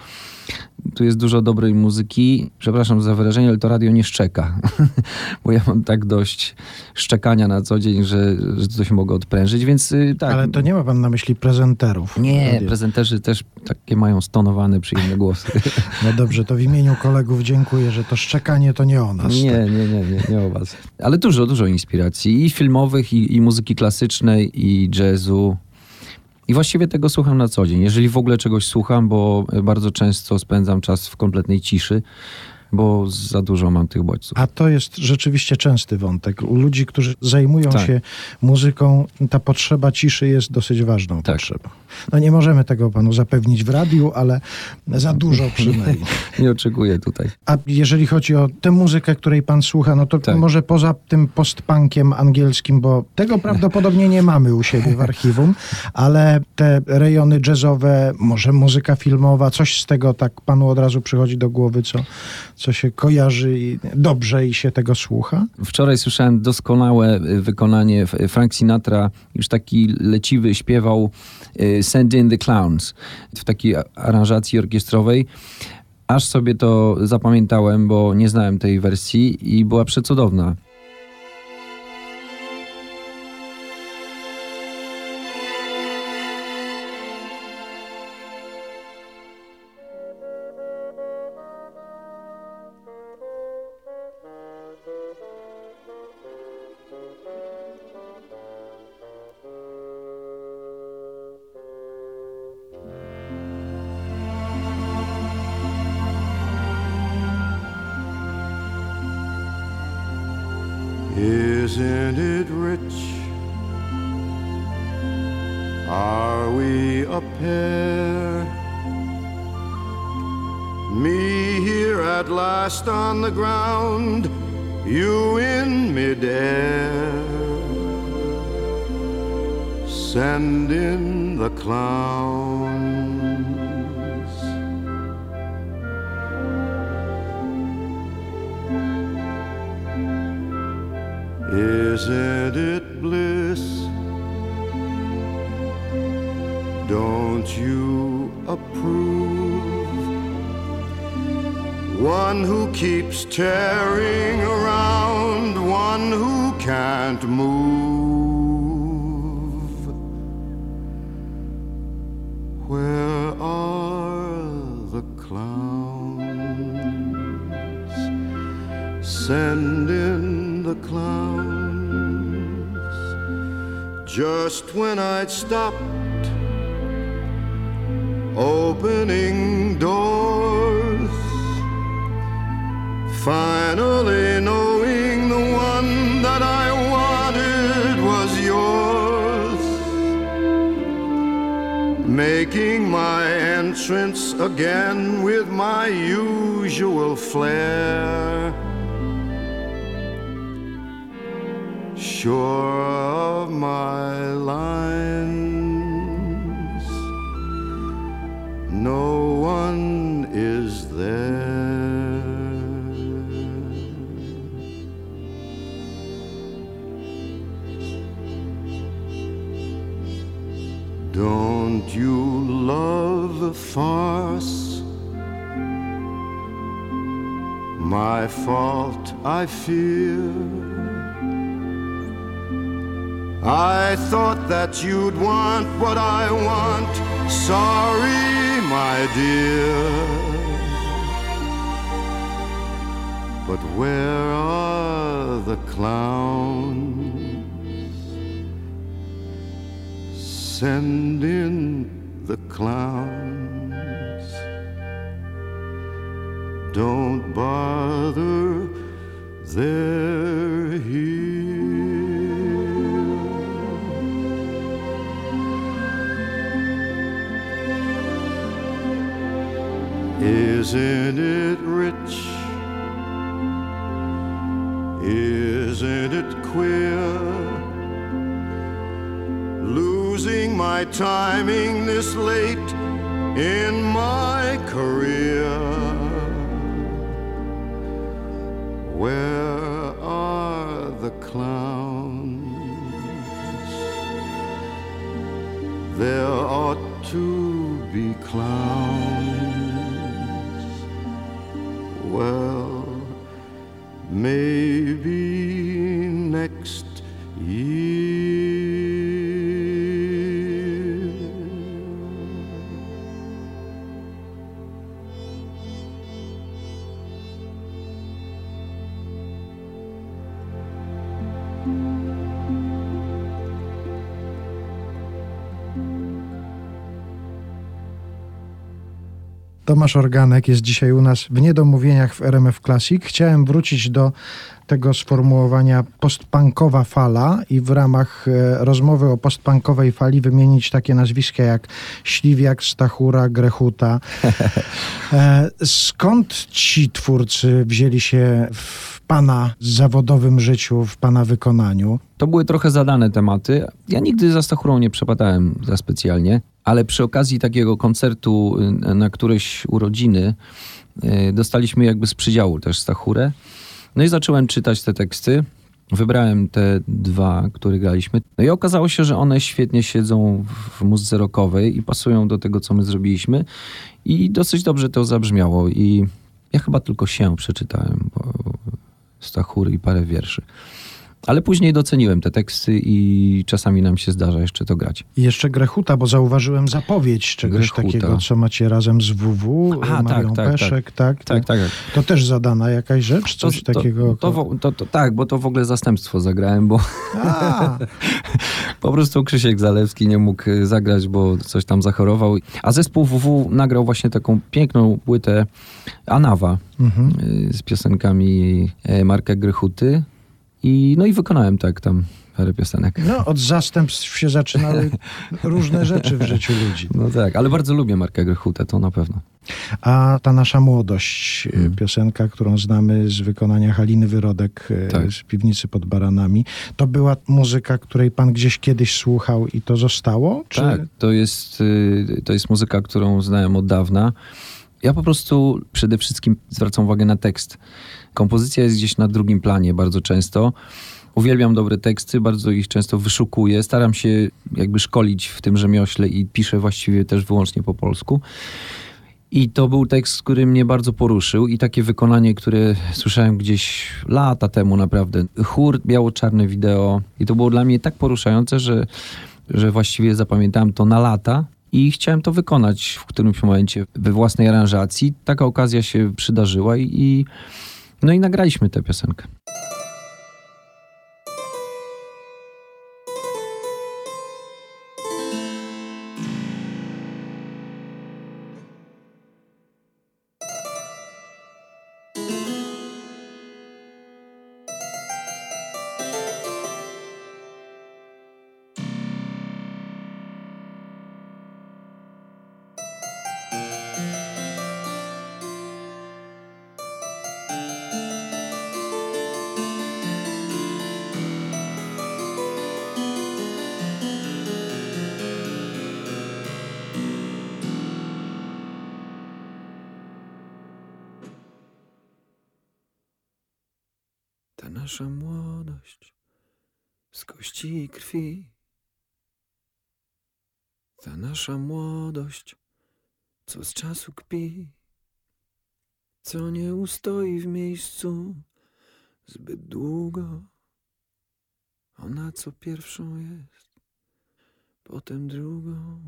Tu jest dużo dobrej muzyki. Przepraszam za wyrażenie, ale to radio nie szczeka, bo ja mam tak dość szczekania na co dzień, że, że coś mogę odprężyć, więc y, tak. Ale to nie ma pan na myśli prezenterów. Nie, Radio. prezenterzy też takie mają stonowane, przyjemne głosy. No dobrze, to w imieniu kolegów dziękuję, że to szczekanie to nie o nas. Nie, nie, nie, nie, nie o was. Ale dużo, dużo inspiracji i filmowych, i, i muzyki klasycznej, i jazzu. I właściwie tego słucham na co dzień. Jeżeli w ogóle czegoś słucham, bo bardzo często spędzam czas w kompletnej ciszy, bo za dużo mam tych bodźców. A to jest rzeczywiście częsty wątek. U ludzi, którzy zajmują Tak. się muzyką, ta potrzeba ciszy jest dosyć ważną Tak. potrzebą. No nie możemy tego panu zapewnić w radiu, ale za dużo przynajmniej. Nie oczekuję tutaj. A jeżeli chodzi o tę muzykę, której pan słucha, no to Tak. może poza tym postpunkiem angielskim, bo tego prawdopodobnie nie mamy u siebie w archiwum, ale te rejony jazzowe, może muzyka filmowa, coś z tego tak panu od razu przychodzi do głowy, co, co się kojarzy dobrze i się tego słucha? Wczoraj słyszałem doskonałe y, wykonanie. Frank Sinatra już taki leciwy śpiewał y, Send in the Clowns w takiej aranżacji orkiestrowej. Aż sobie to zapamiętałem, bo nie znałem tej wersji i była przecudowna. Can't move. Where are the clowns? Send in the clowns. Just when I'd stopped entrance again with my usual flair. Sure I fear. I thought that you'd want what I want. Sorry, my dear. But where are the clowns? Send in the clowns. Isn't it rich? Isn't it queer? Losing my timing this late in my career. Tomasz Organek jest dzisiaj u nas w Niedomówieniach w RMF Classic. Chciałem wrócić do tego sformułowania postpunkowa fala i w ramach e, rozmowy o postpunkowej fali wymienić takie nazwiska jak Śliwiak, Stachura, Grechuta. E, skąd ci twórcy wzięli się w pana zawodowym życiu, w pana wykonaniu? To były trochę zadane tematy. Ja nigdy za Stachurą nie przepadałem za specjalnie, ale przy okazji takiego koncertu y, na któreś urodziny y, dostaliśmy jakby z przydziału też Stachurę. No i zacząłem czytać te teksty. Wybrałem te dwa, które graliśmy. No i okazało się, że one świetnie siedzą w muzyce rockowej i pasują do tego, co my zrobiliśmy. I dosyć dobrze to zabrzmiało. I ja chyba tylko się przeczytałem, Stachury i parę wierszy. Ale później doceniłem te teksty i czasami nam się zdarza jeszcze to grać. I jeszcze Grechuta, bo zauważyłem zapowiedź czegoś Grechuta. takiego, co macie razem z WW, Aha, Marią tak, tak, Peszek, tak? Tak, tak. tak. To też zadana jakaś rzecz, coś to, takiego? To, to, to, to, tak, bo to w ogóle zastępstwo zagrałem, bo A, po prostu Krzysiek Zalewski nie mógł y, zagrać, bo coś tam zachorował. A zespół WW nagrał właśnie taką piękną płytę Anawa mhm. y, z piosenkami e, Marka Grychuty. I, no i wykonałem tak tam parę piosenek. No, od zastępstw się zaczynały różne rzeczy w życiu ludzi. No tak, ale bardzo lubię Marka Grechutę, to na pewno. A ta nasza młodość, y, Mm. piosenka, którą znamy z wykonania Haliny Wyrodek y, Tak. z piwnicy pod baranami, to była muzyka, której pan gdzieś kiedyś słuchał i to zostało? Czy... Tak, to jest, y, to jest muzyka, którą znałem od dawna. Ja po prostu przede wszystkim zwracam uwagę na tekst. Kompozycja jest gdzieś na drugim planie bardzo często. Uwielbiam dobre teksty, bardzo ich często wyszukuję. Staram się jakby szkolić w tym rzemiośle i piszę właściwie też wyłącznie po polsku. I to był tekst, który mnie bardzo poruszył i takie wykonanie, które słyszałem gdzieś lata temu naprawdę. Chór, biało-czarne wideo i to było dla mnie tak poruszające, że, że właściwie zapamiętałem to na lata i chciałem to wykonać w którymś momencie we własnej aranżacji. Taka okazja się przydarzyła i, i no i nagraliśmy tę piosenkę. Nasza młodość z kości i krwi. Ta nasza młodość, co z czasu kpi, co nie ustoi w miejscu zbyt długo. Ona co pierwszą jest, potem drugą.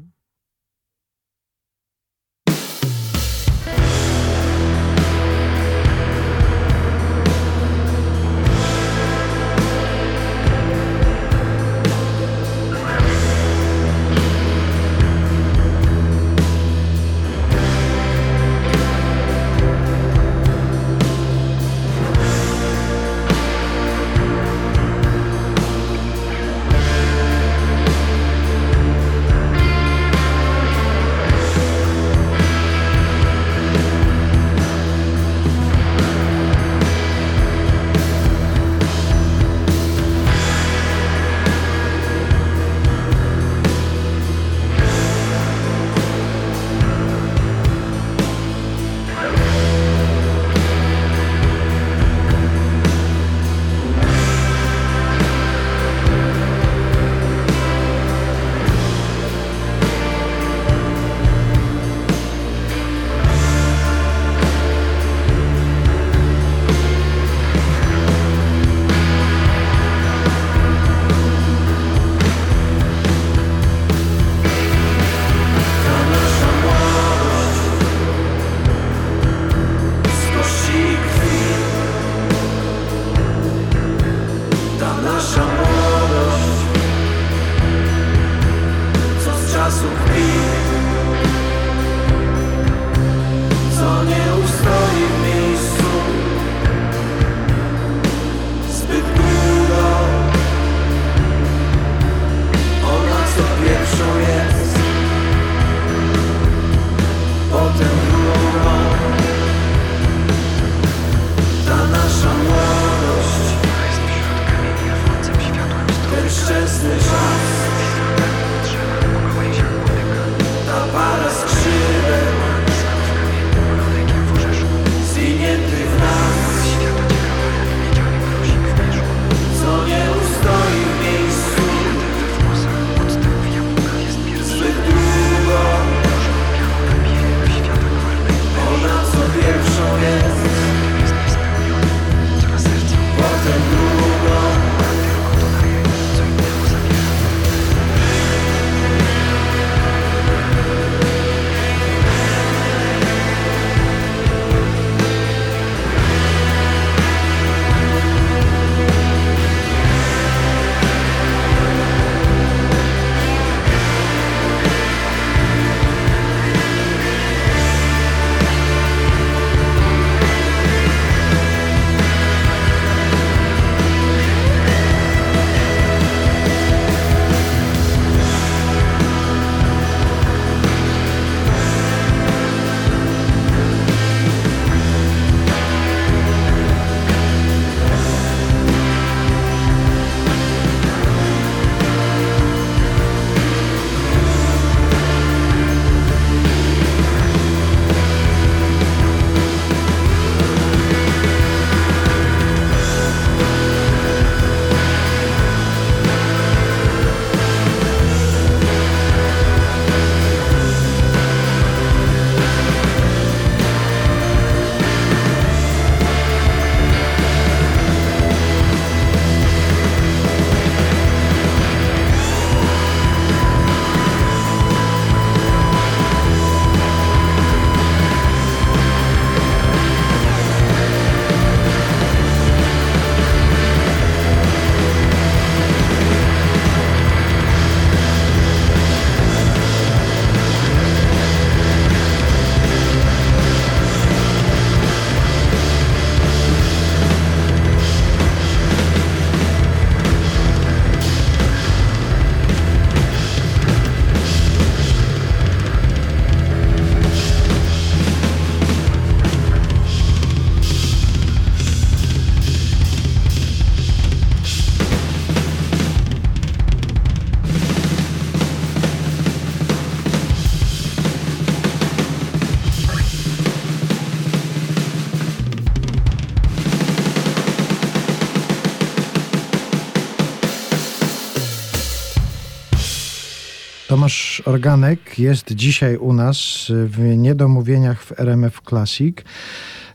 Tomasz Organek jest dzisiaj u nas w Niedomówieniach w RMF Classic.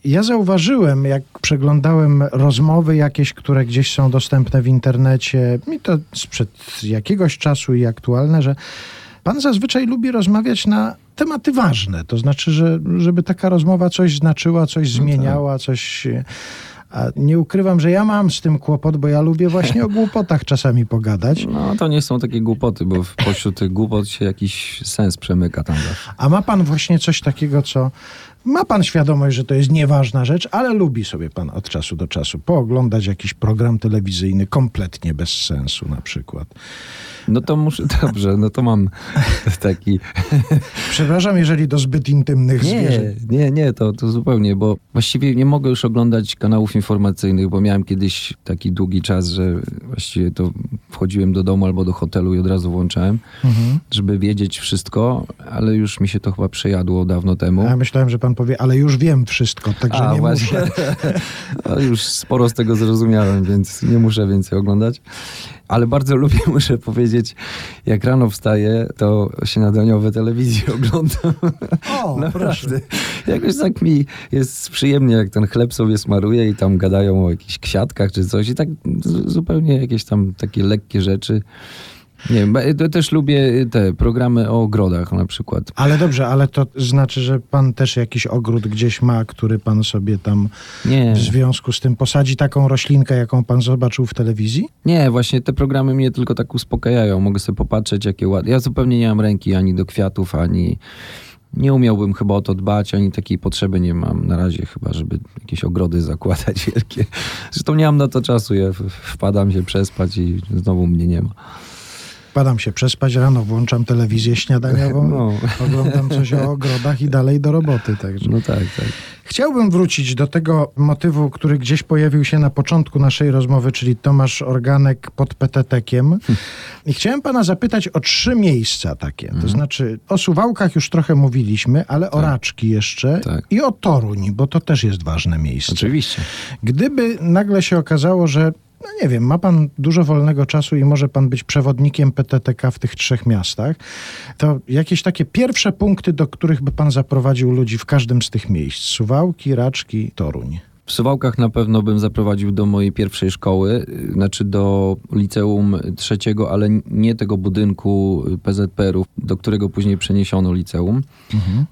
Ja zauważyłem, jak przeglądałem rozmowy jakieś, które gdzieś są dostępne w internecie, i to sprzed jakiegoś czasu i aktualne, że pan zazwyczaj lubi rozmawiać na tematy ważne. To znaczy, że, żeby taka rozmowa coś znaczyła, coś zmieniała, coś. A nie ukrywam, że ja mam z tym kłopot, bo ja lubię właśnie o głupotach czasami pogadać. No to nie są takie głupoty, bo w- pośród tych głupot się jakiś sens przemyka tam zawsze. A ma pan właśnie coś takiego, co. Ma pan świadomość, że to jest nieważna rzecz, ale lubi sobie pan od czasu do czasu pooglądać jakiś program telewizyjny kompletnie bez sensu na przykład. No to muszę, dobrze, no to mam taki... Przepraszam, jeżeli do zbyt intymnych Nie, zwierząt. nie, nie, to, to zupełnie, bo właściwie nie mogę już oglądać kanałów informacyjnych, bo miałem kiedyś taki długi czas, że właściwie to wchodziłem do domu albo do hotelu i od razu włączałem, Mhm. żeby wiedzieć wszystko, ale już mi się to chyba przejadło dawno temu. A ja myślałem, że pan powie, ale już wiem wszystko, także A, nie właśnie. muszę. No, już sporo z tego zrozumiałem, więc nie muszę więcej oglądać. Ale bardzo lubię, muszę powiedzieć, jak rano wstaję, to śniadaniowe telewizji oglądam. O, proszę. Naprawdę. Jakoś tak mi jest przyjemnie, jak ten chleb sobie smaruję i tam gadają o jakichś kwiatkach czy coś i tak zupełnie jakieś tam takie lekkie rzeczy. Nie to też lubię te programy o ogrodach na przykład. Ale dobrze, ale to znaczy, że pan też jakiś ogród gdzieś ma, który pan sobie tam Nie. w związku z tym posadzi taką roślinkę, jaką pan zobaczył w telewizji? Nie, właśnie te programy mnie tylko tak uspokajają. Mogę sobie popatrzeć, jakie ładne. Ja zupełnie nie mam ręki ani do kwiatów, ani nie umiałbym chyba o to dbać, ani takiej potrzeby nie mam na razie chyba, żeby jakieś ogrody zakładać wielkie. Zresztą nie mam na to czasu. Ja wpadam się przespać i znowu mnie nie ma. Padam się przespać, rano włączam telewizję śniadaniową, No. oglądam coś o ogrodach i dalej do roboty. Także. No tak, tak. Chciałbym wrócić do tego motywu, który gdzieś pojawił się na początku naszej rozmowy, czyli Tomasz Organek pod Petetekiem. I chciałem pana zapytać o trzy miejsca takie. Mhm. To znaczy, o Suwałkach już trochę mówiliśmy, ale o Raczki jeszcze Tak. i o Toruń, bo to też jest ważne miejsce. Oczywiście. Gdyby nagle się okazało, że no nie wiem, ma pan dużo wolnego czasu i może pan być przewodnikiem PTTK w tych trzech miastach, to jakieś takie pierwsze punkty, do których by pan zaprowadził ludzi w każdym z tych miejsc. Suwałki, Raczki, Toruń. W Suwałkach na pewno bym zaprowadził do mojej pierwszej szkoły, y, znaczy do liceum trzeciego, ale nie tego budynku PZPR-ów, do którego później przeniesiono liceum.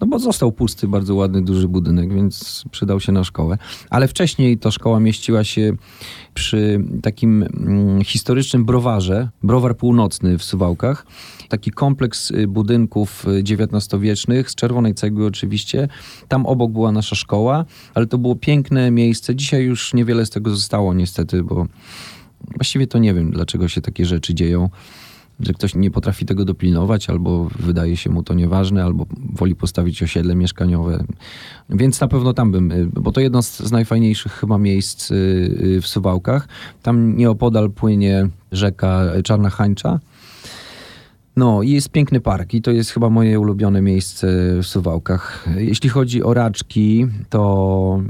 No bo został pusty, bardzo ładny, duży budynek, więc przydał się na szkołę. Ale wcześniej to szkoła mieściła się przy takim mm, historycznym browarze, browar północny w Suwałkach. Taki kompleks y, budynków y, XIX-wiecznych, z czerwonej cegły oczywiście. Tam obok była nasza szkoła, ale to było piękne miejsce. Dzisiaj już niewiele z tego zostało niestety, bo właściwie to nie wiem, dlaczego się takie rzeczy dzieją. Że ktoś nie potrafi tego dopilnować, albo wydaje się mu to nieważne, albo woli postawić osiedle mieszkaniowe. Więc na pewno tam bym, y, bo to jedno z, z najfajniejszych chyba miejsc y, y, w Suwałkach. Tam nieopodal płynie rzeka Czarna Hańcza. No i jest piękny park i to jest chyba moje ulubione miejsce w Suwałkach. Jeśli chodzi o Raczki, to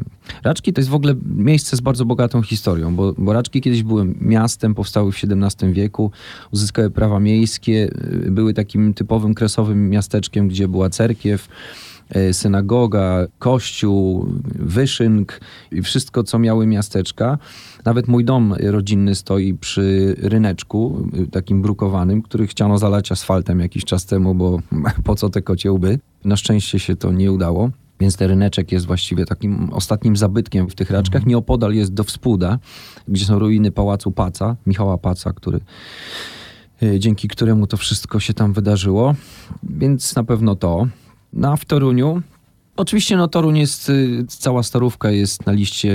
Raczki to jest w ogóle miejsce z bardzo bogatą historią, bo, bo Raczki kiedyś były miastem, powstały w XVII wieku, uzyskały prawa miejskie, były takim typowym kresowym miasteczkiem, gdzie była cerkiew, synagoga, kościół, wyszynk i wszystko, co miały miasteczka. Nawet mój dom rodzinny stoi przy ryneczku, y, takim brukowanym, który chciano zalać asfaltem jakiś czas temu, bo po co te kocie łby? Na szczęście się to nie udało. Więc ten ryneczek jest właściwie takim ostatnim zabytkiem w tych raczkach. Nieopodal jest do Współda, gdzie są ruiny pałacu Paca, Michała Paca, który, y, dzięki któremu to wszystko się tam wydarzyło. Więc na pewno to. No a w Toruniu Oczywiście no Toruń jest, y, cała starówka jest na liście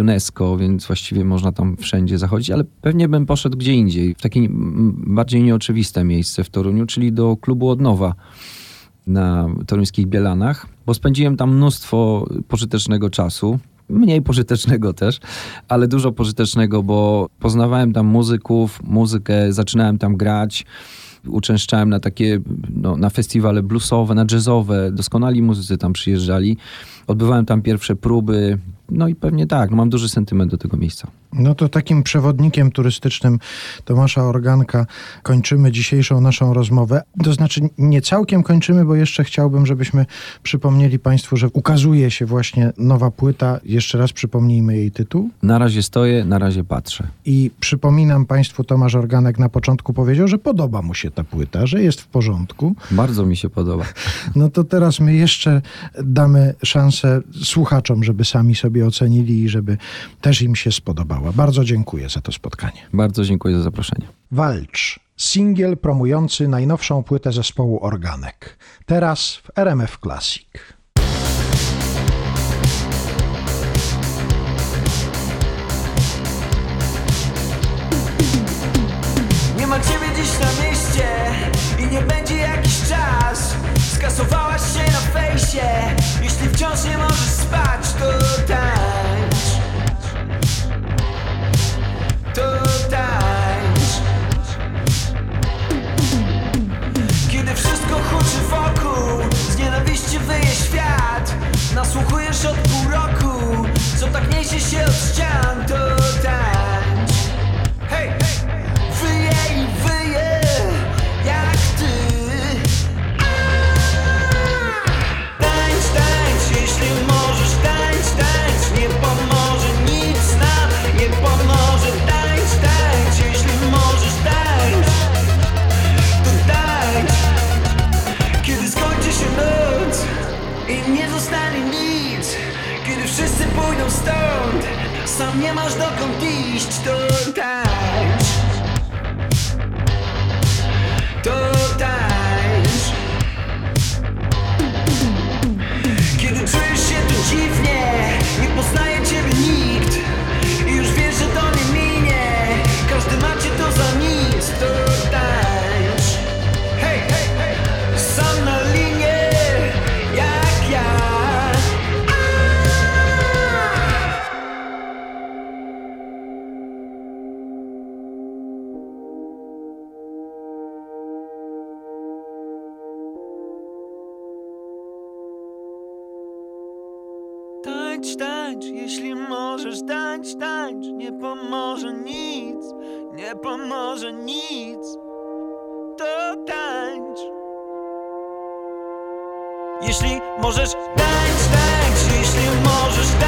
UNESCO, więc właściwie można tam wszędzie zachodzić, ale pewnie bym poszedł gdzie indziej, w takie bardziej nieoczywiste miejsce w Toruniu, czyli do klubu Odnowa na toruńskich Bielanach, bo spędziłem tam mnóstwo pożytecznego czasu. Mniej pożytecznego też, ale dużo pożytecznego, bo poznawałem tam muzyków, muzykę, zaczynałem tam grać uczęszczałem na takie, no, na festiwale bluesowe, na jazzowe, doskonali muzycy tam przyjeżdżali. Odbywałem tam pierwsze próby, no i pewnie tak, no, mam duży sentyment do tego miejsca. No to takim przewodnikiem turystycznym Tomasza Organka kończymy dzisiejszą naszą rozmowę. To znaczy nie całkiem kończymy, bo jeszcze chciałbym, żebyśmy przypomnieli Państwu, że ukazuje się właśnie nowa płyta. Jeszcze raz przypomnijmy jej tytuł. Na razie stoję, na razie patrzę. I przypominam Państwu, Tomasz Organek na początku powiedział, że podoba mu się ta płyta, że jest w porządku. Bardzo mi się podoba. No to teraz my jeszcze damy szansę słuchaczom, żeby sami sobie ocenili i żeby też im się spodobała. Bardzo dziękuję za to spotkanie. Bardzo dziękuję za zaproszenie. Walcz. Singiel promujący najnowszą płytę zespołu Organek. Teraz w RMF Classic. Tak Sam nie masz dokąd iść, to tańcz Tańcz, tańcz, jeśli możesz, tańcz, tańcz Nie pomoże nic, nie pomoże nic. To tańcz. Jeśli możesz, tańcz, tańcz Jeśli możesz, tańcz,